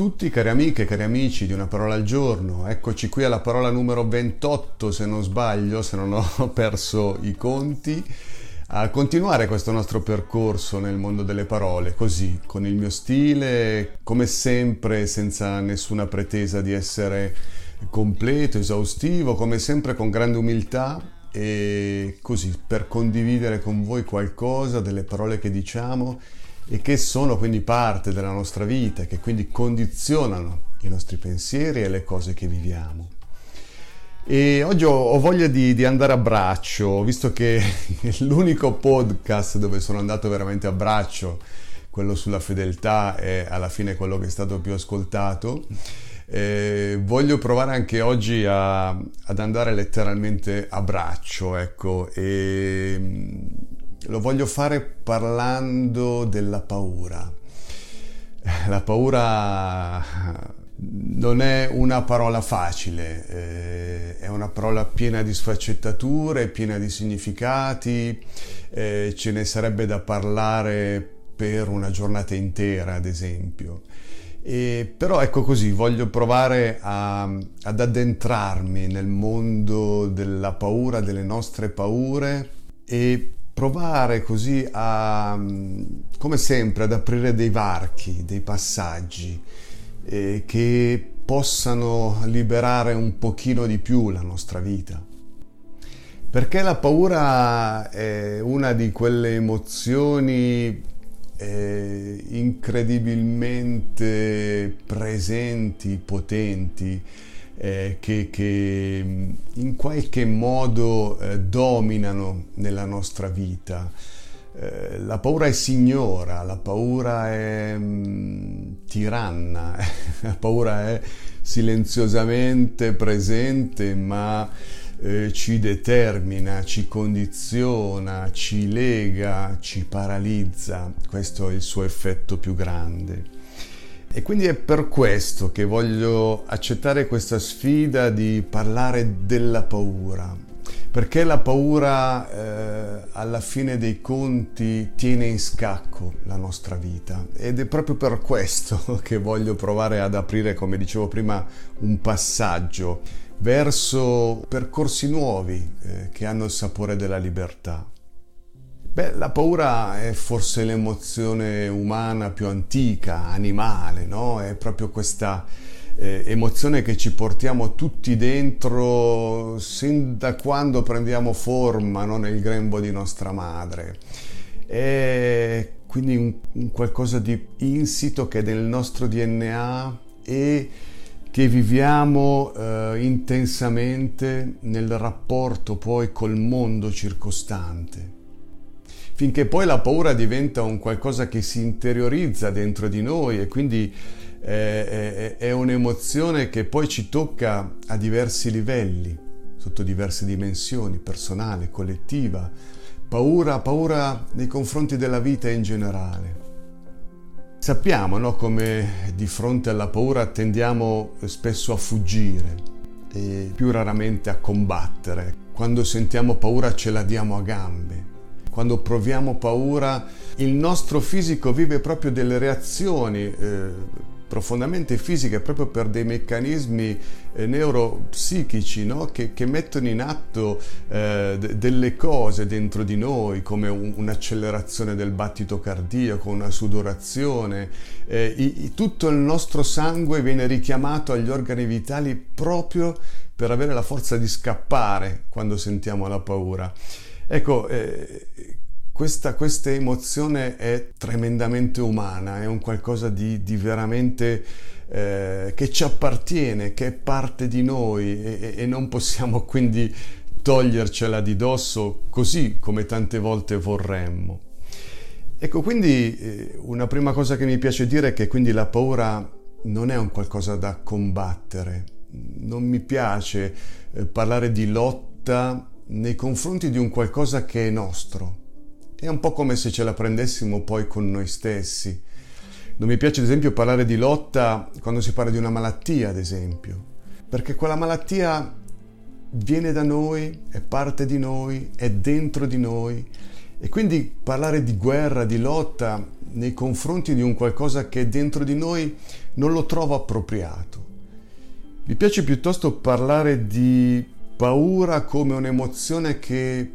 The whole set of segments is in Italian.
tutti cari amiche, cari amici di Una parola al giorno, eccoci qui alla parola numero 28 se non sbaglio, se non ho perso i conti, a continuare questo nostro percorso nel mondo delle parole, così, con il mio stile, come sempre, senza nessuna pretesa di essere completo, esaustivo, come sempre con grande umiltà e così, per condividere con voi qualcosa delle parole che diciamo e che sono quindi parte della nostra vita, che quindi condizionano i nostri pensieri e le cose che viviamo. E oggi ho, voglia di, di, andare a braccio, visto che l'unico podcast dove sono andato veramente a braccio, quello sulla fedeltà, è alla fine quello che è stato più ascoltato. Eh, voglio provare anche oggi a, ad andare letteralmente a braccio, ecco, e lo voglio fare parlando della paura. La paura non è una parola facile, eh, è una parola piena di sfaccettature, piena di significati, eh, ce ne sarebbe da parlare per una giornata intera, ad esempio. E, però ecco così, voglio provare a, ad addentrarmi nel mondo della paura, delle nostre paure e provare così a, come sempre, ad aprire dei varchi, dei passaggi eh, che possano liberare un pochino di più la nostra vita. Perché la paura è una di quelle emozioni eh, incredibilmente presenti, potenti, eh, che, che, mm, in qualche modo eh, dominano nella nostra vita. Eh, la paura è signora, la paura è mh, mm, tiranna, la paura è silenziosamente presente ma eh, ci determina, ci condiziona, ci lega, ci paralizza. Questo è il suo effetto più grande. E quindi è per questo che voglio accettare questa sfida di parlare della paura, perché la paura eh, alla fine dei conti tiene in scacco la nostra vita ed è proprio per questo che voglio provare ad aprire, come dicevo prima, un passaggio verso percorsi nuovi eh, che hanno il sapore della libertà. Beh, la paura è forse l'emozione umana più antica, animale, no? È proprio questa eh, emozione che ci portiamo tutti dentro sin da quando prendiamo forma no? nel grembo di nostra madre. È quindi un, un qualcosa di insito che è nel nostro DNA e che viviamo eh, intensamente nel rapporto poi col mondo circostante finché poi la paura diventa un qualcosa che si interiorizza dentro di noi e quindi eh, è, è un'emozione che poi ci tocca a diversi livelli, sotto diverse dimensioni, personale, collettiva, paura, paura nei confronti della vita in generale. Sappiamo no, come di fronte alla paura tendiamo spesso a fuggire e più raramente a combattere. Quando sentiamo paura ce la diamo a gambe quando proviamo paura, il nostro fisico vive proprio delle reazioni eh, profondamente fisiche proprio per dei meccanismi eh, neuropsichici no? che, che, mettono in atto eh, d- delle cose dentro di noi come un, un'accelerazione del battito cardiaco, una sudorazione. Eh, i, tutto il nostro sangue viene richiamato agli organi vitali proprio per avere la forza di scappare quando sentiamo la paura. Ecco, eh, questa, questa, emozione è tremendamente umana, è un qualcosa di, di veramente eh, che ci appartiene, che è parte di noi e, e non possiamo quindi togliercela di dosso così come tante volte vorremmo. Ecco, quindi eh, una prima cosa che mi piace dire è che quindi la paura non è un qualcosa da combattere. Non mi piace eh, parlare di lotta nei confronti di un qualcosa che è nostro. È un po' come se ce la prendessimo poi con noi stessi. Non mi piace ad esempio parlare di lotta quando si parla di una malattia, ad esempio, perché quella malattia viene da noi, è parte di noi, è dentro di noi E quindi parlare di guerra, di lotta nei confronti di un qualcosa che dentro di noi non lo trovo appropriato. Mi piace piuttosto parlare di paura come un'emozione che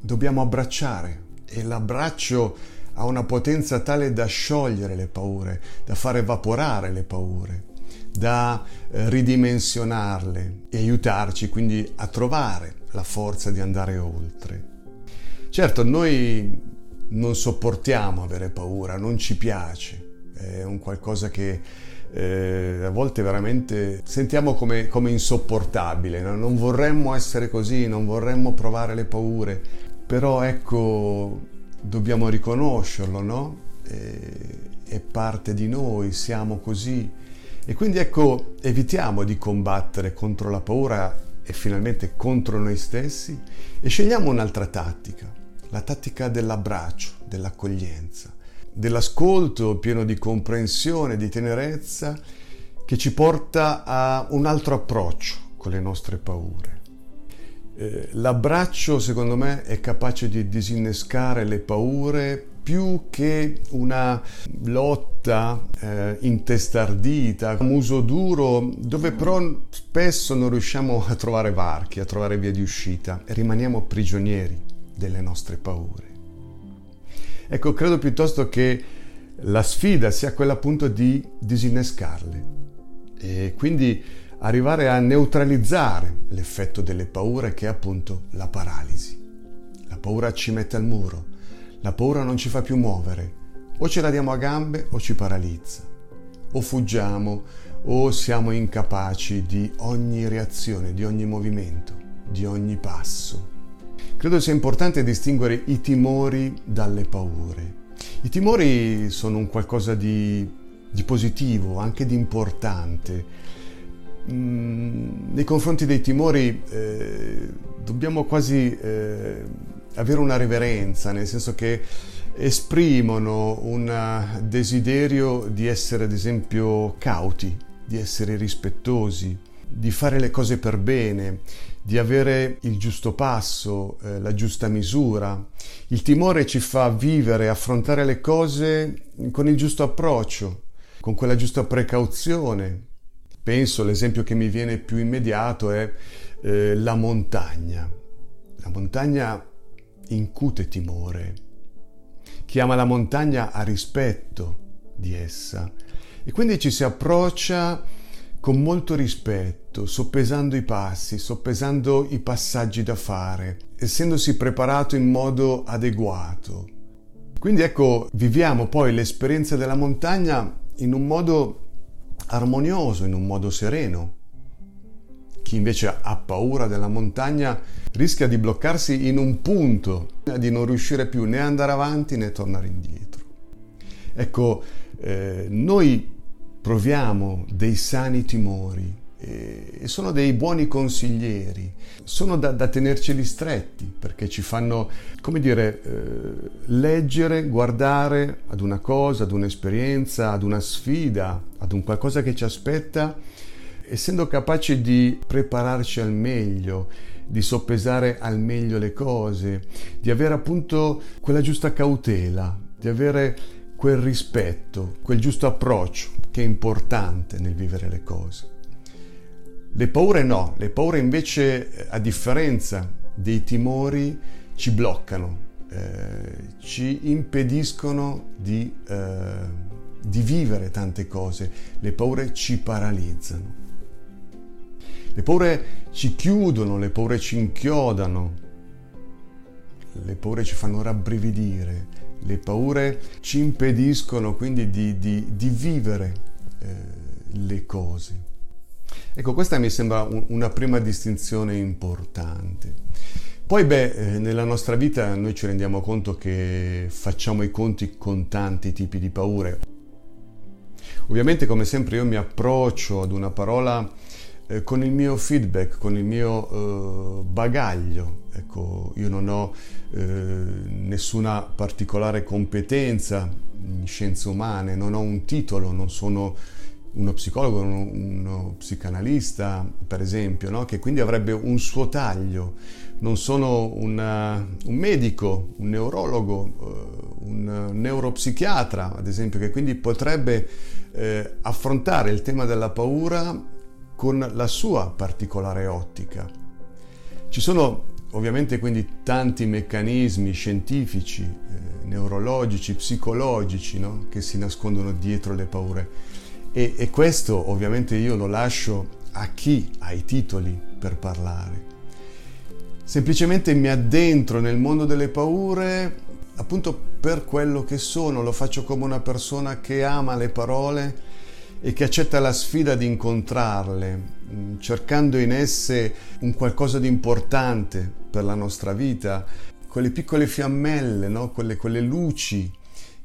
dobbiamo abbracciare e l'abbraccio ha una potenza tale da sciogliere le paure, da far evaporare le paure, da eh, ridimensionarle e aiutarci quindi a trovare la forza di andare oltre. Certo, noi non sopportiamo avere paura, non ci piace, è un qualcosa che eh, a volte veramente sentiamo come, come insopportabile, no? non vorremmo essere così, non vorremmo provare le paure, però ecco, dobbiamo riconoscerlo, no? E, è parte di noi, siamo così. E quindi ecco, evitiamo di combattere contro la paura e finalmente contro noi stessi e scegliamo un'altra tattica, la tattica dell'abbraccio, dell'accoglienza, dell'ascolto pieno di comprensione, di tenerezza che ci porta a un altro approccio con le nostre paure. Eh, l'abbraccio, secondo me, è capace di disinnescare le paure più che una lotta eh, intestardita, un uso duro, dove però spesso non riusciamo a trovare varchi, a trovare via di uscita e rimaniamo prigionieri delle nostre paure. Ecco, credo piuttosto che la sfida sia quella appunto di disinnescarle e quindi arrivare a neutralizzare l'effetto delle paure che è appunto la paralisi. La paura ci mette al muro, la paura non ci fa più muovere, o ce la diamo a gambe o ci paralizza, o fuggiamo o siamo incapaci di ogni reazione, di ogni movimento, di ogni passo. Credo sia importante distinguere i timori dalle paure. I timori sono un qualcosa di, di positivo, anche di importante. Mm, nei confronti dei timori eh, dobbiamo quasi eh, avere una reverenza, nel senso che esprimono un desiderio di essere, ad esempio, cauti, di essere rispettosi, di fare le cose per bene, di avere il giusto passo, eh, la giusta misura. Il timore ci fa vivere, affrontare le cose con il giusto approccio, con quella giusta precauzione. Penso, l'esempio che mi viene più immediato è eh, la montagna. La montagna incute timore. Chi ama la montagna ha rispetto di essa e quindi ci si approccia con molto rispetto, soppesando i passi, soppesando i passaggi da fare, essendosi preparato in modo adeguato. Quindi ecco, viviamo poi l'esperienza della montagna in un modo armonioso, in un modo sereno. Chi invece ha paura della montagna rischia di bloccarsi in un punto, di non riuscire più né andare avanti né tornare indietro. Ecco, eh, noi proviamo dei sani timori e sono dei buoni consiglieri, sono da, da tenerceli stretti perché ci fanno, come dire, eh, leggere, guardare ad una cosa, ad un'esperienza, ad una sfida, ad un qualcosa che ci aspetta, essendo capaci di prepararci al meglio, di soppesare al meglio le cose, di avere appunto quella giusta cautela, di avere quel rispetto, quel giusto approccio che è importante nel vivere le cose. Le paure no, le paure invece a differenza dei timori ci bloccano, eh, ci impediscono di, eh, di vivere tante cose, le paure ci paralizzano. Le paure ci chiudono, le paure ci inchiodano, le paure ci fanno rabbrividire, le paure ci impediscono quindi di, di, di vivere eh, le cose. Ecco, questa mi sembra un, una prima distinzione importante. Poi, beh, eh, nella nostra vita noi ci rendiamo conto che facciamo i conti con tanti tipi di paure. Ovviamente, come sempre, io mi approccio ad una parola eh, con il mio feedback, con il mio eh, bagaglio. Ecco, io non ho eh, nessuna particolare competenza in scienze umane, non ho un titolo, non sono uno psicologo, uno, uno psicanalista, per esempio, no? che quindi avrebbe un suo taglio. Non sono una, un medico, un neurologo, uh, un neuropsichiatra, ad esempio, che quindi potrebbe eh, affrontare il tema della paura con la sua particolare ottica. Ci sono ovviamente quindi tanti meccanismi scientifici, eh, neurologici, psicologici no? che si nascondono dietro le paure e, e questo ovviamente io lo lascio a chi ha i titoli per parlare. Semplicemente mi addentro nel mondo delle paure appunto per quello che sono, lo faccio come una persona che ama le parole e che accetta la sfida di incontrarle, mm, cercando in esse un qualcosa di importante per la nostra vita, quelle piccole fiammelle, no? quelle, quelle luci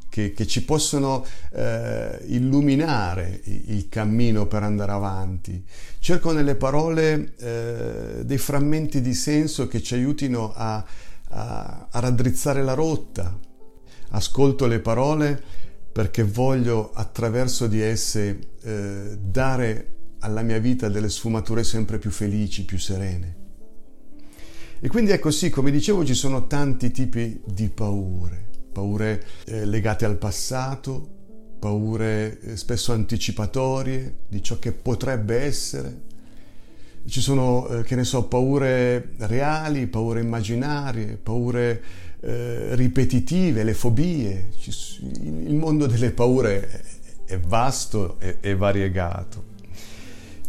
che, che ci possono eh, illuminare il cammino per andare avanti. Cerco nelle parole eh, dei frammenti di senso che ci aiutino a, a, a raddrizzare la rotta. Ascolto le parole perché voglio attraverso di esse eh, dare alla mia vita delle sfumature sempre più felici, più serene. E quindi ecco sì, come dicevo, ci sono tanti tipi di paure paure eh, legate al passato, paure eh, spesso anticipatorie di ciò che potrebbe essere. Ci sono, eh, che ne so, paure reali, paure immaginarie, paure eh, ripetitive, le fobie. il mondo delle paure è vasto e, variegato.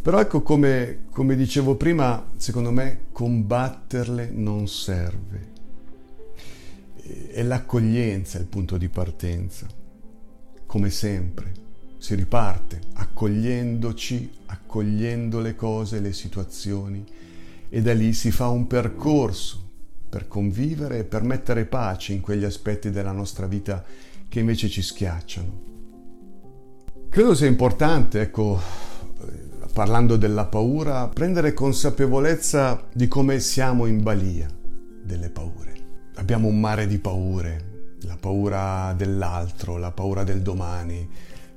Però ecco come, come dicevo prima, secondo me combatterle non serve è l'accoglienza il punto di partenza. Come sempre, si riparte accogliendoci, accogliendo le cose, le situazioni e da lì si fa un percorso per convivere e per mettere pace in quegli aspetti della nostra vita che invece ci schiacciano. Credo sia importante, ecco, parlando della paura, prendere consapevolezza di come siamo in balia delle paure abbiamo un mare di paure, la paura dell'altro, la paura del domani,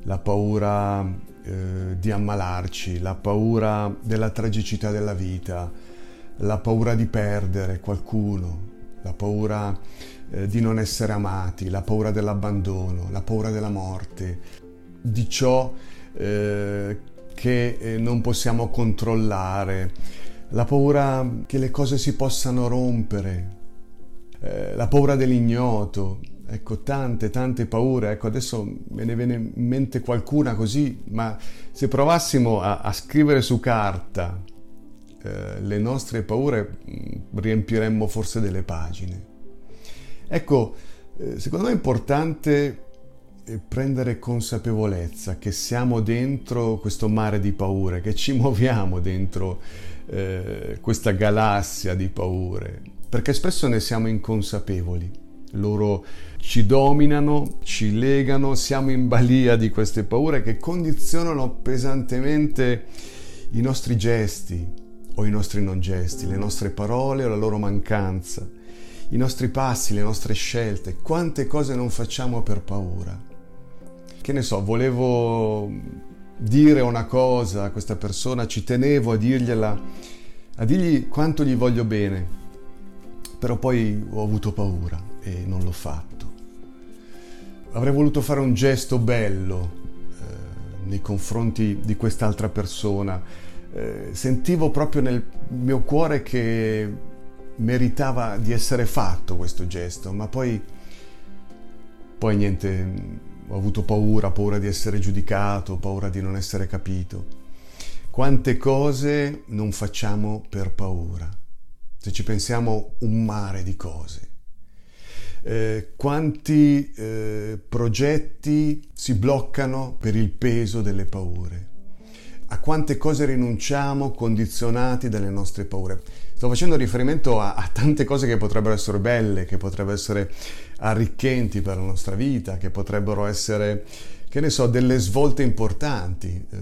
la paura eh, di ammalarci, la paura della tragicità della vita, la paura di perdere qualcuno, la paura eh, di non essere amati, la paura dell'abbandono, la paura della morte, di ciò eh, che eh, non possiamo controllare, la paura che le cose si possano rompere, eh, la paura dell'ignoto, ecco tante tante paure, ecco adesso me ne viene in mente qualcuna così, ma se provassimo a, a scrivere su carta eh, le nostre paure mm, riempiremmo forse delle pagine. Ecco, eh, secondo me è importante eh, prendere consapevolezza che siamo dentro questo mare di paure, che ci muoviamo dentro eh, questa galassia di paure perché spesso ne siamo inconsapevoli. Loro ci dominano, ci legano, siamo in balia di queste paure che condizionano pesantemente i nostri gesti o i nostri non gesti, le nostre parole o la loro mancanza, i nostri passi, le nostre scelte. Quante cose non facciamo per paura. Che ne so, volevo dire una cosa a questa persona, ci tenevo a dirgliela, a dirgli quanto gli voglio bene però poi ho avuto paura e non l'ho fatto. Avrei voluto fare un gesto bello eh, nei confronti di quest'altra persona. Eh, sentivo proprio nel mio cuore che meritava di essere fatto questo gesto, ma poi, poi niente, ho avuto paura, paura di essere giudicato, paura di non essere capito. Quante cose non facciamo per paura se ci pensiamo un mare di cose. Eh, quanti eh, progetti si bloccano per il peso delle paure? A quante cose rinunciamo condizionati dalle nostre paure? Sto facendo riferimento a, a tante cose che potrebbero essere belle, che potrebbero essere arricchenti per la nostra vita, che potrebbero essere che ne so, delle svolte importanti, eh,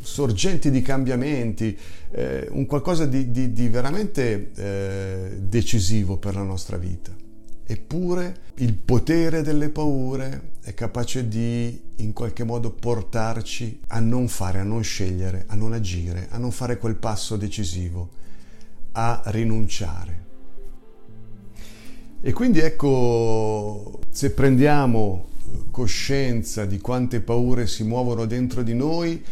sorgenti di cambiamenti, eh, un qualcosa di, di, di veramente eh, decisivo per la nostra vita. Eppure il potere delle paure è capace di in qualche modo portarci a non fare, a non scegliere, a non agire, a non fare quel passo decisivo, a rinunciare. E quindi ecco, se prendiamo coscienza di quante paure si muovono dentro di noi,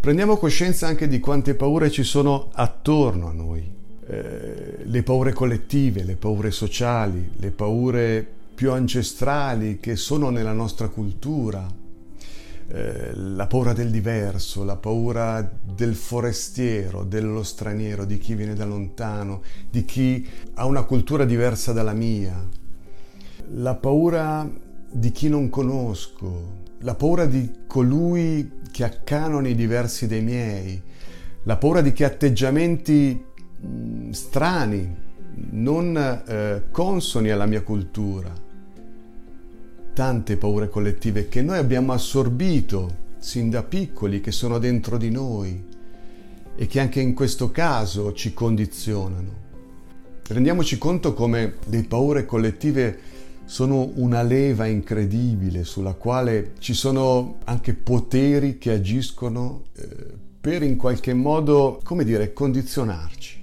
prendiamo coscienza anche di quante paure ci sono attorno a noi. Eh, le paure collettive, le paure sociali, le paure più ancestrali che sono nella nostra cultura, eh, la paura del diverso, la paura del forestiero, dello straniero, di chi viene da lontano, di chi ha una cultura diversa dalla mia, la paura di chi non conosco, la paura di colui che ha canoni diversi dai miei, la paura di ha atteggiamenti Mm, strani, non eh, consoni alla mia cultura. Tante paure collettive che noi abbiamo assorbito sin da piccoli, che sono dentro di noi e che anche in questo caso ci condizionano. Rendiamoci conto come le paure collettive sono una leva incredibile sulla quale ci sono anche poteri che agiscono eh, per in qualche modo, come dire, condizionarci.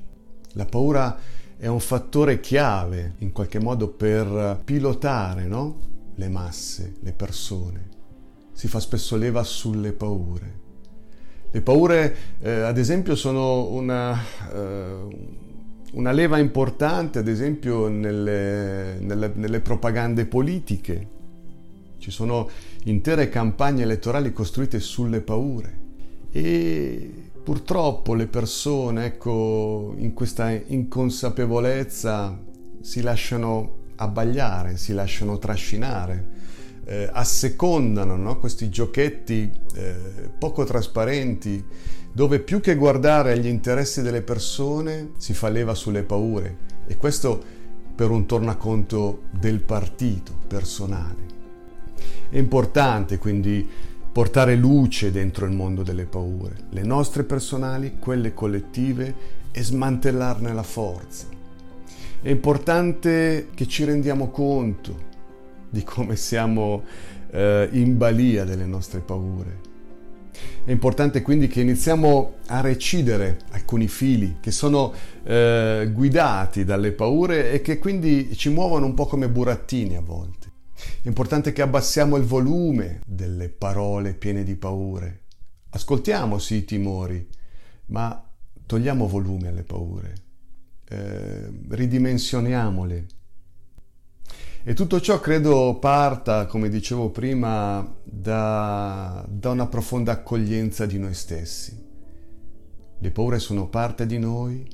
La paura è un fattore chiave in qualche modo per pilotare no? le masse, le persone. Si fa spesso leva sulle paure. Le paure, eh, ad esempio, sono una, eh, una, leva importante, ad esempio, nelle, nelle, nelle propagande politiche. Ci sono intere campagne elettorali costruite sulle paure. E Purtroppo le persone, ecco, in questa inconsapevolezza si lasciano abbagliare, si lasciano trascinare, eh, assecondano no? questi giochetti eh, poco trasparenti dove più che guardare agli interessi delle persone si fa leva sulle paure e questo per un tornaconto del partito personale. È importante quindi portare luce dentro il mondo delle paure, le nostre personali, quelle collettive e smantellarne la forza. È importante che ci rendiamo conto di come siamo eh, in balia delle nostre paure. È importante quindi che iniziamo a recidere alcuni fili che sono eh, guidati dalle paure e che quindi ci muovono un po' come burattini a volte. È importante che abbassiamo il volume delle parole piene di paure. Ascoltiamo sì i timori, ma togliamo volume alle paure, eh, ridimensioniamole. E tutto ciò credo parta, come dicevo prima, da, da una profonda accoglienza di noi stessi. Le paure sono parte di noi,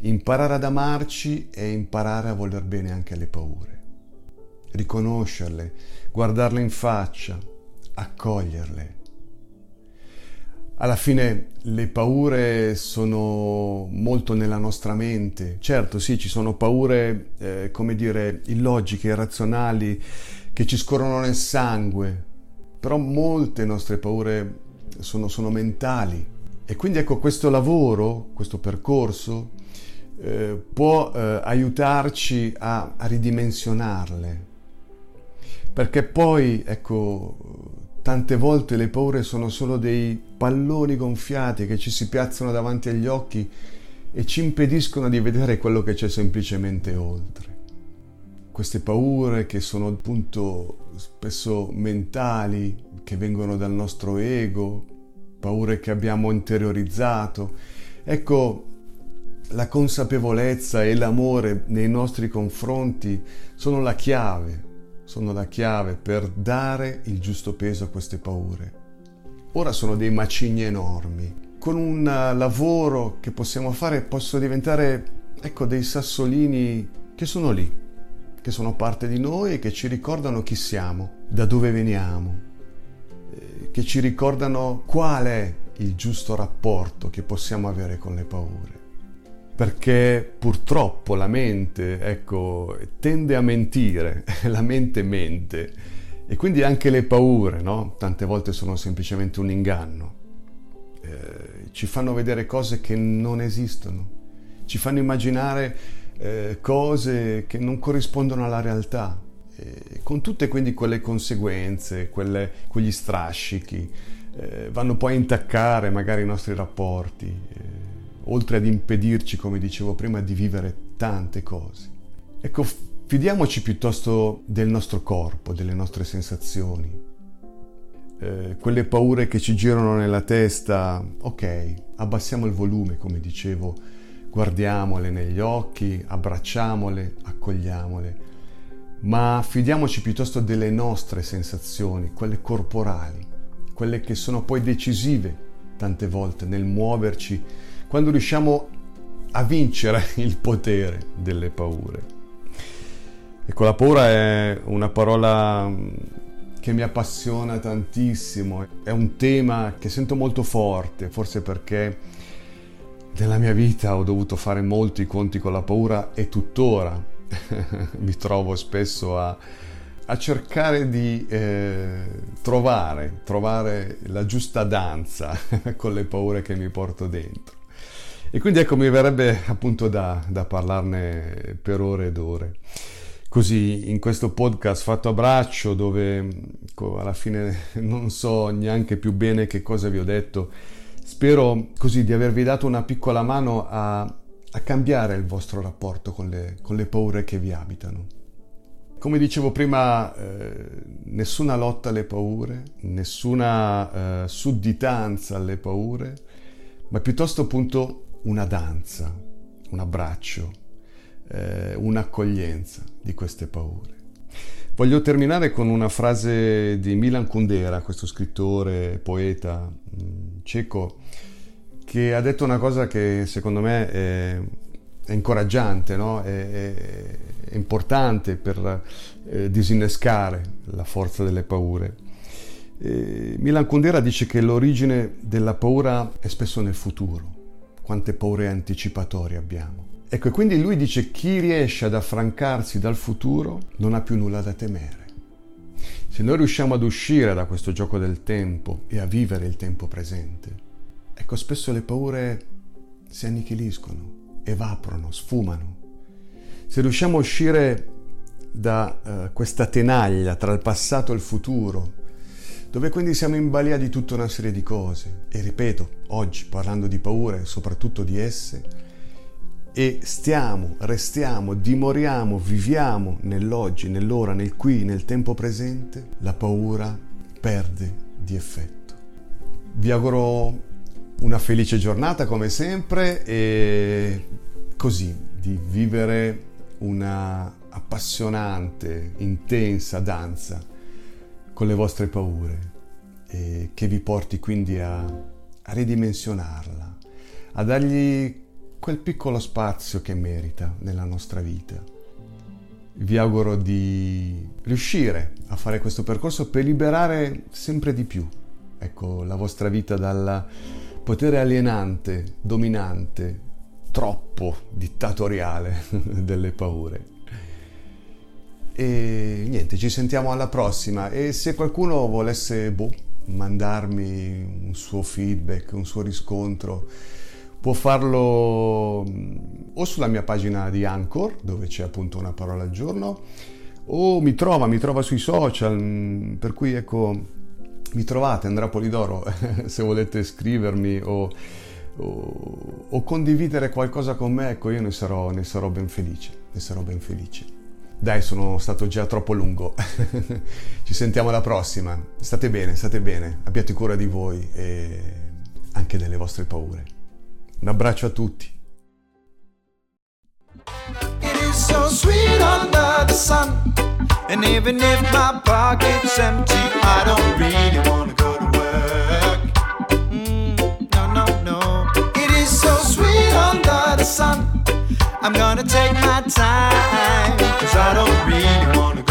imparare ad amarci e imparare a voler bene anche alle paure riconoscerle, guardarle in faccia, accoglierle. Alla fine le paure sono molto nella nostra mente. Certo, sì, ci sono paure, eh, come dire, illogiche, irrazionali, che ci scorrono nel sangue, però molte nostre paure sono, sono mentali. E quindi ecco questo lavoro, questo percorso, eh, può eh, aiutarci a, a ridimensionarle, perché poi, ecco, tante volte le paure sono solo dei palloni gonfiati che ci si piazzano davanti agli occhi e ci impediscono di vedere quello che c'è semplicemente oltre. Queste paure che sono appunto spesso mentali, che vengono dal nostro ego, paure che abbiamo interiorizzato. Ecco, la consapevolezza e l'amore nei nostri confronti sono la chiave sono la chiave per dare il giusto peso a queste paure. Ora sono dei macigni enormi. Con un lavoro che possiamo fare possono diventare, ecco, dei sassolini che sono lì, che sono parte di noi e che ci ricordano chi siamo, da dove veniamo, eh, che ci ricordano qual è il giusto rapporto che possiamo avere con le paure perché purtroppo la mente, ecco, tende a mentire, la mente mente e quindi anche le paure, no? Tante volte sono semplicemente un inganno. Eh, ci fanno vedere cose che non esistono, ci fanno immaginare eh, cose che non corrispondono alla realtà, eh, con tutte quindi quelle conseguenze, quelle, quegli strascichi, eh, vanno poi a intaccare magari i nostri rapporti, eh, oltre ad impedirci, come dicevo prima, di vivere tante cose. Ecco, fidiamoci piuttosto del nostro corpo, delle nostre sensazioni, eh, quelle paure che ci girano nella testa, ok, abbassiamo il volume, come dicevo, guardiamole negli occhi, abbracciamole, accogliamole, ma fidiamoci piuttosto delle nostre sensazioni, quelle corporali, quelle che sono poi decisive tante volte nel muoverci quando riusciamo a vincere il potere delle paure. Ecco, la paura è una parola che mi appassiona tantissimo, è un tema che sento molto forte, forse perché nella mia vita ho dovuto fare molti conti con la paura e tuttora mi trovo spesso a, a cercare di eh, trovare, trovare la giusta danza con le paure che mi porto dentro. E quindi ecco, mi verrebbe appunto da, da parlarne per ore ed ore così in questo podcast fatto a braccio dove ecco, alla fine non so neanche più bene che cosa vi ho detto. Spero così di avervi dato una piccola mano a, a cambiare il vostro rapporto con le, con le, paure che vi abitano. Come dicevo prima, eh, nessuna lotta alle paure, nessuna eh, sudditanza alle paure, ma piuttosto appunto una danza, un abbraccio, eh, un'accoglienza di queste paure. Voglio terminare con una frase di Milan Kundera, questo scrittore, poeta mm, ceco, che ha detto una cosa che secondo me è, è incoraggiante, no? è, è, è, importante per eh, disinnescare la forza delle paure. E Milan Kundera dice che l'origine della paura è spesso nel futuro. Quante paure anticipatorie abbiamo. Ecco, e quindi lui dice chi riesce ad affrancarsi dal futuro non ha più nulla da temere. Se noi riusciamo ad uscire da questo gioco del tempo e a vivere il tempo presente, ecco, spesso le paure si annichiliscono, evaporano, sfumano. Se riusciamo a uscire da uh, questa tenaglia tra il passato e il futuro, dove quindi siamo in balia di tutta una serie di cose, e ripeto, oggi parlando di paure, soprattutto di esse, e stiamo, restiamo, dimoriamo, viviamo nell'oggi, nell'ora, nel qui, nel tempo presente, la paura perde di effetto. Vi auguro una felice giornata come sempre e così di vivere una appassionante, intensa danza con le vostre paure e che vi porti quindi a, a ridimensionarla, a dargli quel piccolo spazio che merita nella nostra vita. Vi auguro di riuscire a fare questo percorso per liberare sempre di più ecco, la vostra vita dal potere alienante, dominante, troppo dittatoriale delle paure. E niente, ci sentiamo alla prossima e se qualcuno volesse boh, mandarmi un suo feedback, un suo riscontro, può farlo mm, o sulla mia pagina di Anchor, dove c'è appunto una parola al giorno, o mi trova, mi trova sui social, mm, per cui ecco, mi trovate Andrea Polidoro se volete scrivermi o, o, o, condividere qualcosa con me, ecco io ne sarò, ne sarò ben felice, ne sarò ben felice. Dai, sono stato già troppo lungo. Ci sentiamo alla prossima. State bene, state bene, abbiate cura di voi e anche delle vostre paure. Un abbraccio a tutti. And even if my pocket's empty, I don't really wanna go to work. Mm, no, no, no. It is so sweet under the sun. I'm gonna take my time, cause I don't really wanna